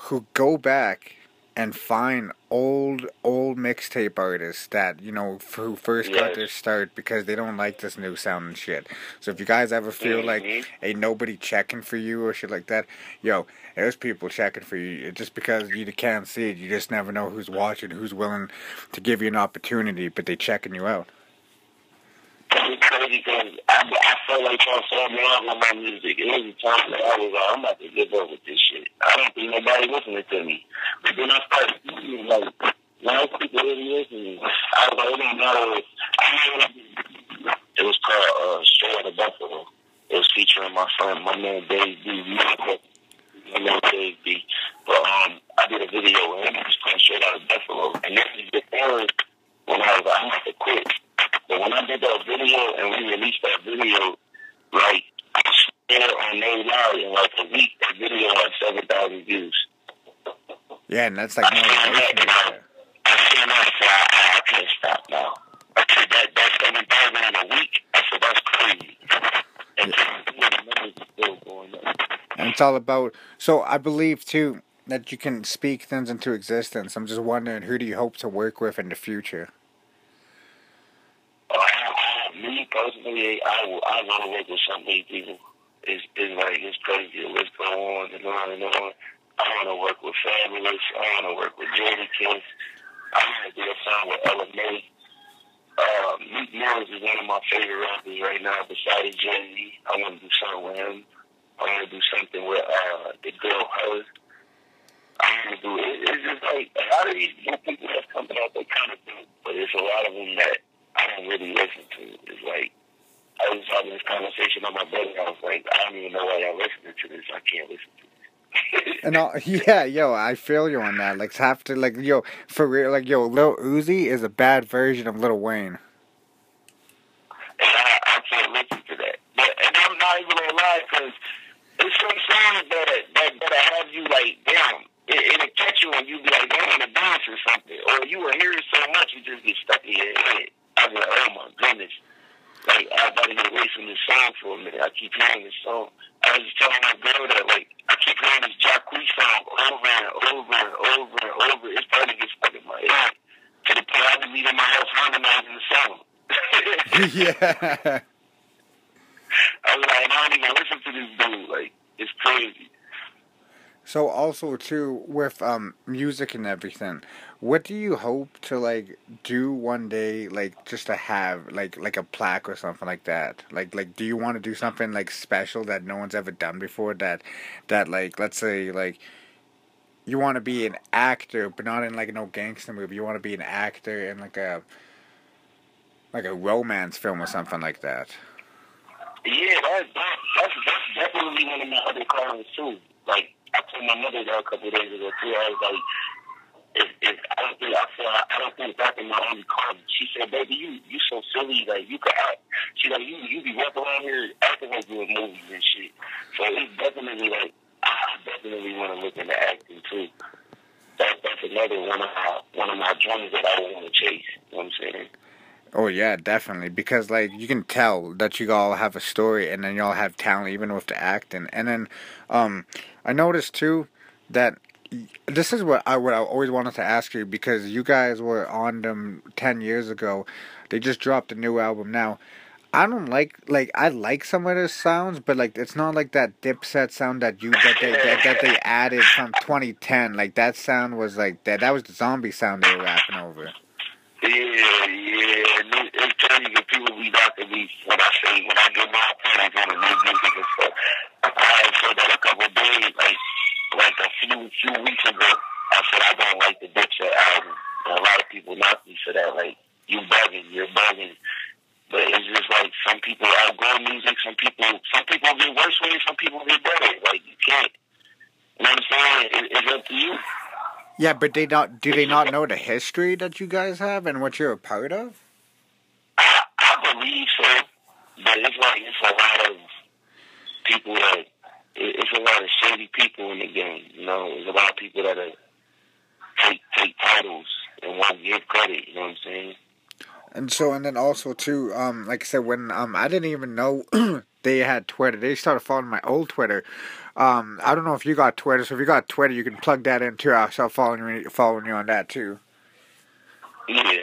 A: who go back and find old old mixtape artists that you know f- who first got their start because they don't like this new sound and shit. So if you guys ever feel like
B: Mhm.
A: ain't nobody checking for you or shit like that, yo, there's people checking for you. Just because you can't see it, you just never know who's watching, who's willing to give you an opportunity, but they checking you out.
B: It's crazy because I, I felt like y'all saw me out with my music. It was a time that I was like, I'm about to give up with this shit. I don't think nobody listening to me. But then I started thinking, like, now people really listening. I was like, it don't matter. I know it was called uh, Straight Outta Buffalo. It was featuring my friend, my man Dave B. My man Dave B. But um, I did a video him. It was called Straight Outta Buffalo. And this is before when I was like, I'm about to quit. But when I did that video and we released that video, like I swear on no lie, in like a week, that video had seven thousand views.
A: Yeah, and that's like I motivation. Cannot,
B: I cannot stop. I can't stop now. I said that that's seven thousand in a week. I said that's crazy.
A: And it's all about. So I believe too that you can speak things into existence. I'm just wondering who do you hope to work with in the future.
B: Me personally, I I want to work with some many people. It's, it's like it's crazy. Go on and on and on. I want to work with Fabolous. I want to work with Jadakiss. I want to do a song with Ella Mai. Uh, Meek Mills is one of my favorite rappers right now, besides Jay Z. I want to do something with him. I want to do something with uh, the girl Her. I want to do it. It's just like a lot of these people that's coming out, they kind of do, but it's a lot of them that I don't really listen to. It's like I was having this conversation on my brother. I was like, I don't even know why y'all listening to this. I can't listen to this.
A: And all, yeah, yo, I feel you on that. Like, have to like, yo, for real, like, yo, Lil Uzi is a bad version of Lil Wayne.
B: and I, I can't listen to that. But and I'm not even gonna lie, because it's some songs that that that have you like, damn, it, it'll catch you and you be like, I want to dance or something, or you will hear it so much you just get stuck in your head. I be like, oh my goodness, like I gotta get away from this song for a minute. I keep hearing this song. I was just telling my girl that like I keep hearing this Jacquees song over and over and over and over. It's starting to get stuck in my head to the point I be leaving my house harmonizing the song.
A: yeah.
B: I was like, I don't even listen to this dude. Like, it's crazy.
A: So also too with um music and everything, what do you hope to like do one day like just to have like like a plaque or something like that? Like like do you want to do something like special that no one's ever done before that that like let's say like you want to be an actor but not in like no gangster movie. You want to be an actor in like a like a romance film or something like that.
B: Yeah, that, that, that's, that's definitely one of my other callings, too. Like, I told my mother that a couple days ago, too. I was like, if I don't think I feel I don't think back in my only calling. She said, "Baby, you you so silly. Like you could act." She like you you be walking around here acting like you in movies and shit. So it's definitely like I definitely want to look into acting too. That that's another one of my one of my dreams that I want to chase. You know what I'm saying?
A: Oh yeah, definitely. Because like you can tell that you all have a story, and then y'all have talent even with the acting. And then, um, I noticed too that this is what I what I always wanted to ask you because you guys were on them ten years ago. They just dropped a new album now. I don't like like I like some of the sounds, but like it's not like that Dipset sound that you that they that, that they added from 2010. Like that sound was like that. That was the zombie sound they were rapping over.
B: Yeah, yeah. And it- It's crazy because people be knocking me when I say, when I get my opinions on the new music uh, and stuff. I had that a couple days, like, like a few, few weeks ago. I said I don't like the Dipset album. And a lot of people knock me for that. Like, you bugging, you're bugging. But it's just like some people outgrow music, some people, some people get worse with it, some people get better. Like, you can't. You know what I'm saying? It, it's up to you.
A: Yeah, but they not do they not know the history that you guys have and what you're a part of?
B: I, I believe so, but it's like it's a lot of people that it's a lot of shady people in the game. You know, there's a lot of people that are take take titles and won't give credit. You know what I'm saying?
A: And so, and then also too, um, like I said, when um, I didn't even know they had Twitter. They started following my old Twitter. Um, I don't know if you got Twitter. So if you got Twitter, you can plug that in too. I'll start following you, following you on that too.
B: Yeah.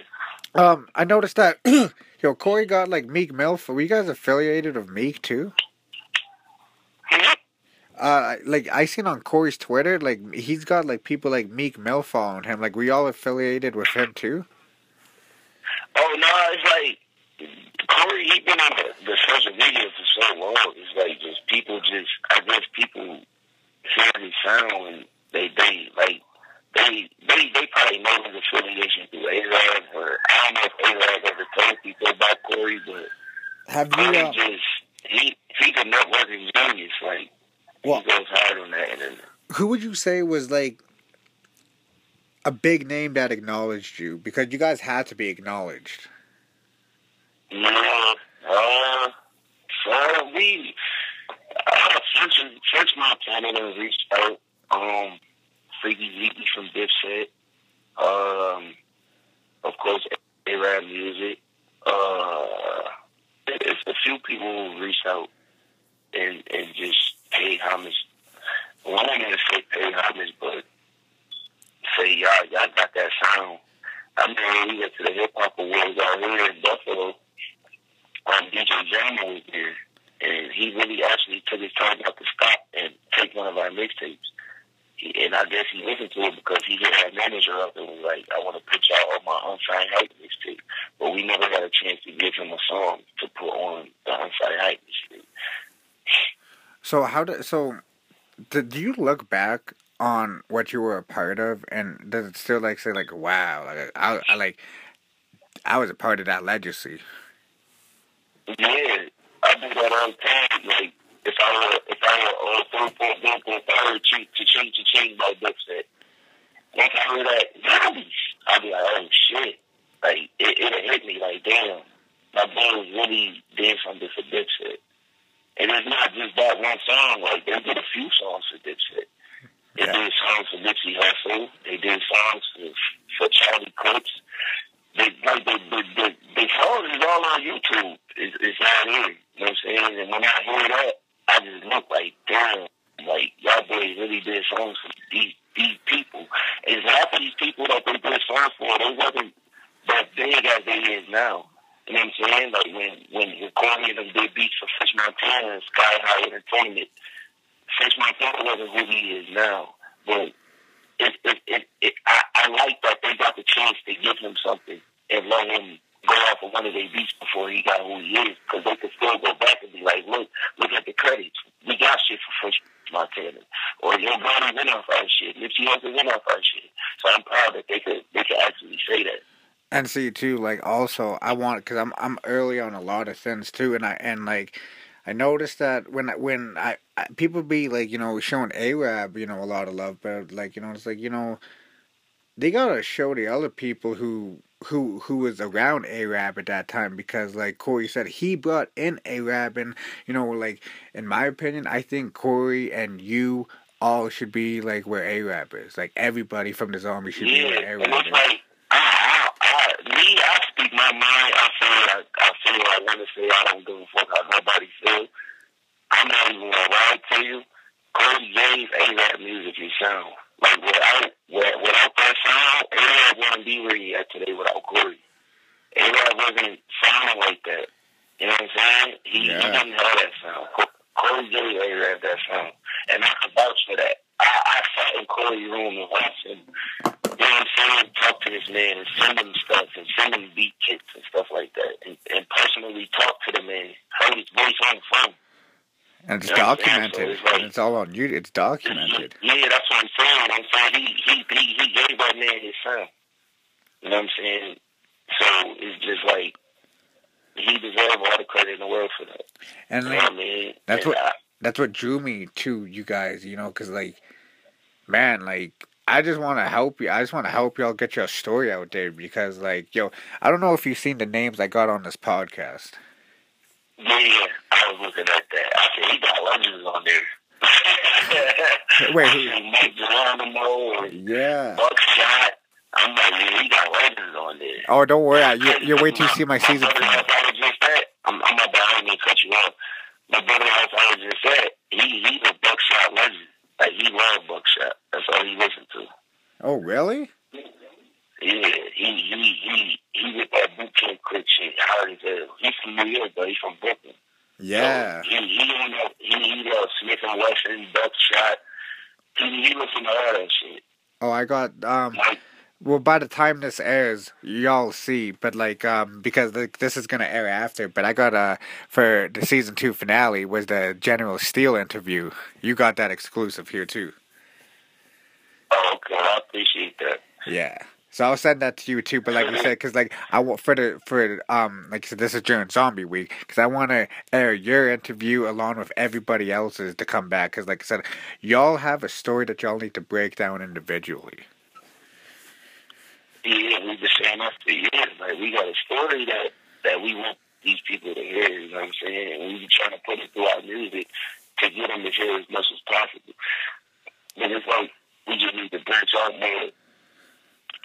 A: Um, I noticed that yo Corey got like Meek Mill. Were you guys affiliated with Meek too? Uh, like I seen on Corey's Twitter, like he's got like people like Meek Mill following him. Like we all affiliated with him too.
B: Oh no, it's like Corey. He been on the, the social media for so long. It's like just people just. I guess people hear his sound and they they like they they they probably know his affiliation through A-Rab or I don't know if A-Rab ever told people about Corey, but
A: Have you?
B: Corey
A: Uh,
B: just he he's a networking genius. Like
A: Well-
B: he goes hard on that, then
A: who would you say was like a big name that acknowledged you? Because you guys had to be acknowledged?
B: Yeah, uh, so we, uh, French, French Montana done reached out, um, Freekey Zekey from Dipset, um, of course, A-Rap Music, uh, it's a few people who reached out and, and just pay homage. One of them say pay homage, but say y'all y'all got that sound. I mean, we went to the hip hop awards out here in Buffalo. Um, DJ Jammer was there, and he really actually took his time out to stop and take one of our mixtapes. And I guess he listened to it because he hit our manager up and was like, "I want to put y'all on my unsigned hype mixtape," but we never got a chance to give him a song to put on the unsigned hype mixtape.
A: So how do so? Did you look back on what you were a part of, and does it still like say like, "Wow, like I, I like I was a part of that legacy"?
B: Yeah, I do that all the time. Like if I were if I were on three point one point five to to change to change my Dipset. Once I heard that I'd be like, oh shit. Like it it hit me like damn. My boy really did something for Dipset. And it's not just that one song, like they did a few songs for Dipset. They
A: Yeah.
B: did songs for Nipsey Hussle. They did songs for, for Charlie Clips. They like the the the, the song is all on YouTube. It's, it's not here. You know what I'm saying? And when I hear that, I just look like, damn, like y'all boys really did songs for these these people. And half of these people that they did songs for, they wasn't that big as they is now. You know what I'm saying? Like when when and them did beats for Fish Montana and Sky High Entertainment, Fish Montana wasn't who he is now. But it, it, it, it, I, I like that they got the chance to give him something and let him go off of one of their beats before he got who he is, because they could still go back and be like, look, look at the credits. We got shit for Fish Montana, or your body went off our shit. Nipsey Hussle went off our shit. So I'm proud that they could they could actually say that.
A: And see too, like also I want because I'm I'm early on a lot of things too, and I and like I noticed that when I- when I, I people be like you know showing Arab you know a lot of love, but like you know it's like you know they gotta show the other people who who who was around Arab at that time because like Corey said he brought in Arab and you know like in my opinion I think Corey and you all should be like where Arab is like everybody from the zombie should be
B: Yeah,
A: where
B: and
A: Arab is.
B: like I, I, I, me, I speak my mind. I feel like I feel I want to say I don't give a fuck how nobody feels. I'm not even gonna lie to you. Cody gave A-Rap music his sound. Like without without that sound, A-Rap wouldn't be where he at today without Corey. A-Rap wasn't sounding like that. You know what I'm saying? He,
A: Yeah.
B: he didn't have that sound. Co- Corey gave A-Rap that sound, and I can vouch for that. I, I sat in Corey's room and watched him you know what I'm saying? Talk to this man and send him stuff and send him beat kits and stuff like that. And, and personally talk to the man. Heard his voice on the phone.
A: And it's
B: yeah, so
A: documented.
B: it's like-
A: and it's all on you. It's documented.
B: Yeah, that's what I'm saying. I'm saying he he he, he gave that man his son. You know what I'm saying? So it's just like he deserves all the credit in the world for that.
A: And
B: You know
A: like,
B: what I mean?
A: That's
B: And
A: what-
B: I,
A: that's what drew me to you guys. You know, because like, man, like I just want to help you. I just want to help y'all get your story out there because like, yo, I don't know if you've seen the names I got on this podcast.
B: yeah, I was looking at that. I said he got legends on there.
A: Wait, who-
B: Mike Geronimo
A: Yeah.
B: Buckshot. I'm like, yeah, he got legends on there.
A: Oh, don't worry. You you wait till you see my season finale.
B: oncologist said, I'm, I'm about to even cut you off. My brother oncologist said he he's a buckshot legend. Like he loved buckshot. That's all he listened to.
A: Oh, really?
B: Yeah, he he he he with that Boot Camp Clik shit hard as hell. He's from New York, but he's from Brooklyn.
A: Yeah.
B: So he he he he uh, Smif-N-Wessun, buckshot. He he listened to all that shit.
A: Oh, I got um.
B: Like
A: Well, by the time this airs, y'all see. But like, um, because like, this is gonna air after. But I got uh for the season two finale was the General Steele interview. You got that exclusive here too.
B: I appreciate that.
A: Yeah. So I'll send that to you too. But like we said, because like I want for the for um like I said, this is during Zombie Week because I want to air your interview along with everybody else's to come back. Because like I said, y'all have a story that y'all need to break down individually.
B: Yeah, we've been saying that for years. Like we got a story that that we want these people to hear. You know what I'm saying? And we be trying to put it through our music to get them to hear as much as possible. But it's like we just need to branch out more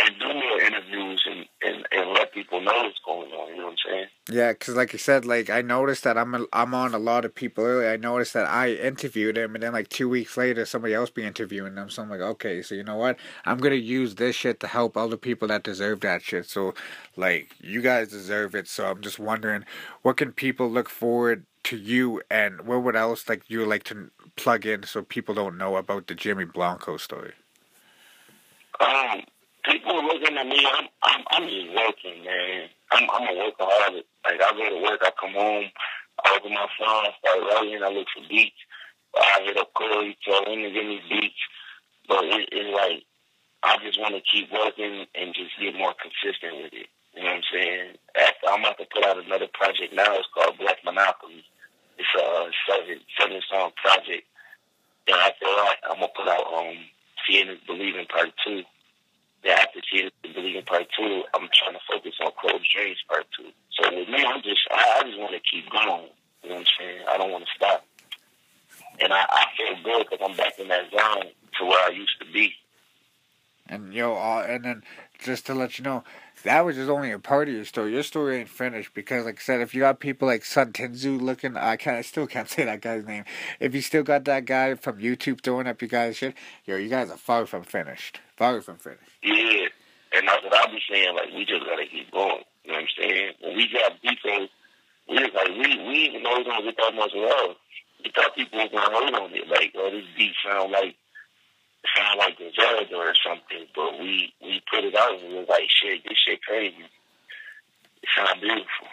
B: and do more interviews and, and, and let people know what's going on. You know what I'm saying?
A: Yeah, because like I said, like I noticed that I'm a, I'm on a lot of people early. I noticed that I interviewed him, and then like two weeks later, somebody else be interviewing them. So I'm like, okay, so you know what? I'm gonna use this shit to help other people that deserve that shit. So, like, you guys deserve it. So I'm just wondering, what can people look forward to you, and what would else like you like to plug in so people don't know about the Jimmy Blanco story?
B: Um, people looking at me. I'm I'm I'm just working, man. I'm I'm a workaholic. Like I go to work, I come home, I open my phone, I start writing, I look for beats. I hit up Corey, tell him to give me beats. But it, it's like I just want to keep working and just get more consistent with it. You know what I'm saying? After, I'm about to put out another project now. It's called Black Monopoly. It's a seven seven song project. And after that, I'm gonna put out um Seeing is Believing Part Two. Then after Seeing is Believing Part Two, I'm trying to focus on Closed Dreams Part Two. So with me, I'm just I, I just want to keep going. You know what I'm saying? I don't want to stop. And I, I feel good because I'm back in that zone to where I used to be.
A: And yo, uh, and then just to let you know, that was just only a part of your story. Your story ain't finished because, like I said, if you got people like Sun Tinzu looking, I can't, I still can't say that guy's name. If you still got that guy from YouTube throwing up you guys shit, yo, you guys are far from finished. Far from finished.
B: Yeah, and that's what I be saying. Like we just gotta keep going. You know what I'm saying? When we got beefing, we just like we we even know we gonna get that much love. We thought people was gonna hate on it. Like, oh, this beat sound like sound like the Zelda or something. But we we put it out and we was like, shit, this shit crazy. It sound beautiful.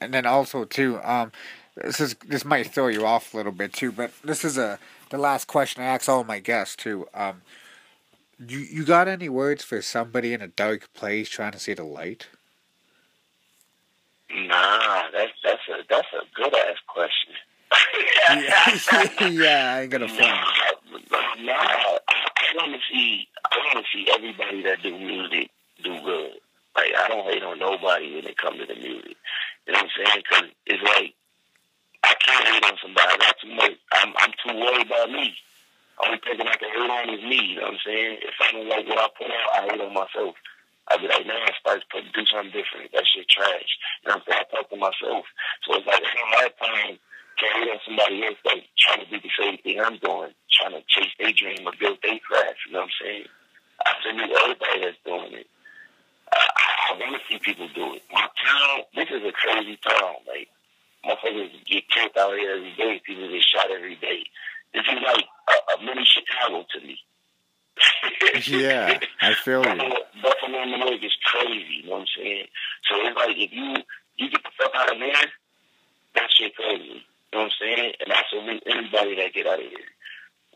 A: And then also too, um, this is this might throw you off a little bit too, but this is a the last question I ask all my guests too. Um, you you got any words for somebody in a dark place trying to see the light?
B: Nah, that's that's a that's a good ass question.
A: yeah, I ain't gonna front.
B: Nah, nah, I want to see I want to see everybody that do music do good. Like I don't hate on nobody when it comes to the music. You know what I'm saying? Because it's like I can't hate on somebody. I got too much. I'm I'm too worried about me. Only person I can hate on is me. You know what I'm saying? If I don't like what I put out, I hate on myself. I'd be like, man, Spice, put do something different. That shit trash. You know what I'm saying? I talk to myself. So it's like, in my time, can hate on somebody else that's trying to do the same thing I'm doing, trying to chase their dream or build their craft. You know what I'm saying? I salute everybody that's doing it. I, I want to see people do it. My town, this is a crazy town. Like, motherfuckers get killed out here every day. People get shot every day. This is like a, a mini Chicago to me.
A: yeah, I feel you.
B: Buffalo, Buffalo, New York is crazy. You know what I'm saying? So it's like if you you get the fuck out of there, that shit crazy. You know what I'm saying? And I salute anybody that get out of here.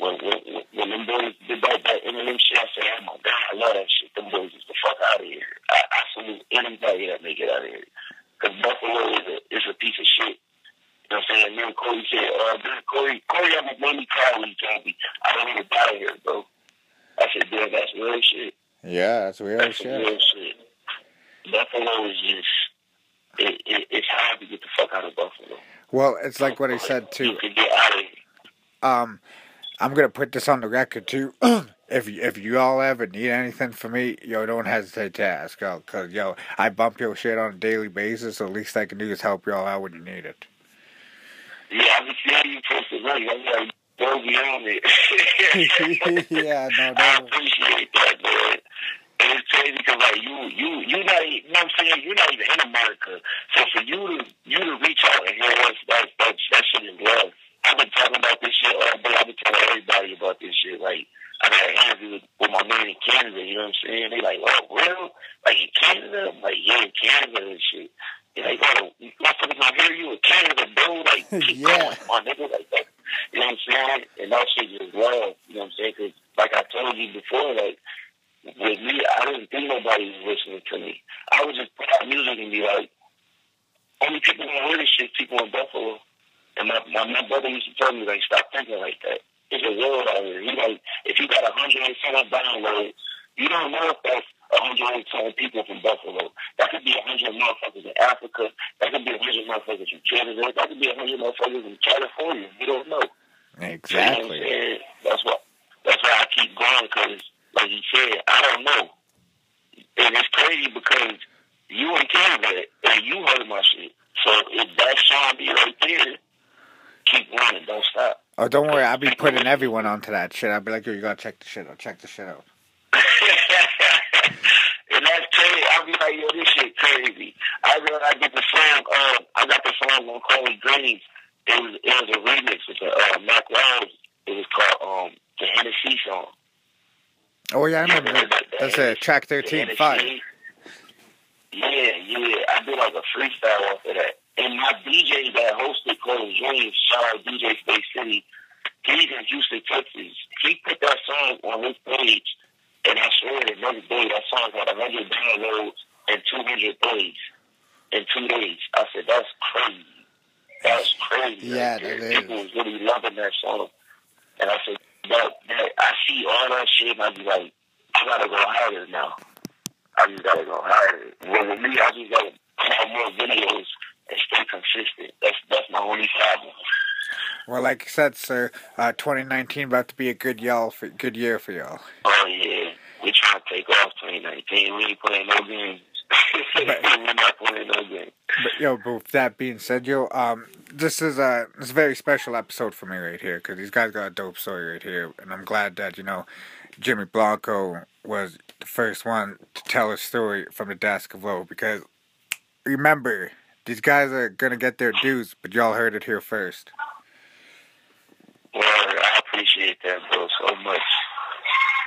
B: When when when them boys did that that Eminem shit, I said, oh my god, I love that shit. Them boys is the fuck out of here. I, I salute anybody that make it out of here. Because Buffalo is a is a piece of shit. You know what I'm saying? And Corey said, uh, Corey, Corey almost made me cry when he told me, I don't need to die here, bro. I said, damn, that's real shit.
A: Yeah, that's real
B: That's
A: shit.
B: real shit. Buffalo is just, it, it, it's hard to get the fuck out of Buffalo.
A: Well, it's like what I said too.
B: You can get out of.
A: Um, I'm gonna put this on the record too. if you, if you all ever need anything from me, yo, don't hesitate to ask, yo, cause yo, I bump your shit on a daily basis. So the least I can do is help y'all out when you need it.
B: Yeah, I can see how you posted money. I'm like, go beyond it.
A: yeah, no,
B: I
A: no.
B: appreciate that, man. And it's crazy because like you, you, you not, you know what I'm saying? You're not even in America. So for you to, you to reach out and hear us, that, that, that shit is love. I've been talking about this shit all day. I've been telling everybody about this shit. Like, I got an interview with, with my man in Canada, you know what I'm saying? They like, oh, real? Like in Canada? I'm like, yeah, in Canada and shit. They're like, oh, motherfuckers gonna hear you in Canada, bro. Like, keep
A: Yeah.
B: going, my nigga, like that. You know what I'm saying? And that shit just love, you know what I'm saying? Cause like I told you before, like, with me, I didn't think nobody was listening to me. I would just put out music and be like, only people gonna hear this shit, people in Buffalo. And my, my, my brother used to tell me, like, stop thinking like that. There's a world out here. He like, if you got a hundred and seven downloads, you don't know if that's a hundred and seven people from Buffalo. That could be a hundred motherfuckers in Africa. That could be a hundred motherfuckers from Canada. That could be a hundred motherfuckers in California. You don't know. You what
A: Exactly.
B: saying? That's why. That's why I keep going because, like he said, I don't know. And it's crazy because you in Canada and you heard my shit. So if that zombie right there, keep running, don't stop.
A: Oh, don't worry. I'll be putting everyone onto that shit. I'll be like, yo, you gotta check the shit out. Check the shit out.
B: and that's crazy. I'll be like, yo, this shit crazy. I got I get the song. Uh, I got the song on Corey Greens. It was it was a remix. with a uh, Mac Rose. It was called um the Hennessy song.
A: Oh yeah, I remember that. That's a track thirteen five.
B: Yeah, yeah. I did like a freestyle off of that. And my DJ that hosted Chloe Dreams, shout out DJ Space City, he's in Houston, Texas. He put that song on his page, and I swear the next day that song had 100 downloads and 200 plays in two days. I said, that's crazy. That's crazy.
A: Yeah,
B: right
A: that is.
B: People was really loving that song. And I said, that, that, I see all that shit, and I be like, I gotta go harder now. I just gotta go harder. Well, with me, I just gotta have more videos and stay consistent. That's that's my only problem.
A: Well, like you said, sir, uh, 2019 about to be a good y'all for good year for y'all.
B: Oh yeah, we trying to take off 2019. We ain't playing no games.
A: But-. But yo, but that being said, yo, um, this is a this is a very special episode for me right here because these guys got a dope story right here, and I'm glad that you know Jimmy Blanco was the first one to tell a story from the desk of low because remember these guys are gonna get their dues, but y'all heard it here first.
B: Well, I appreciate that, bro, so much.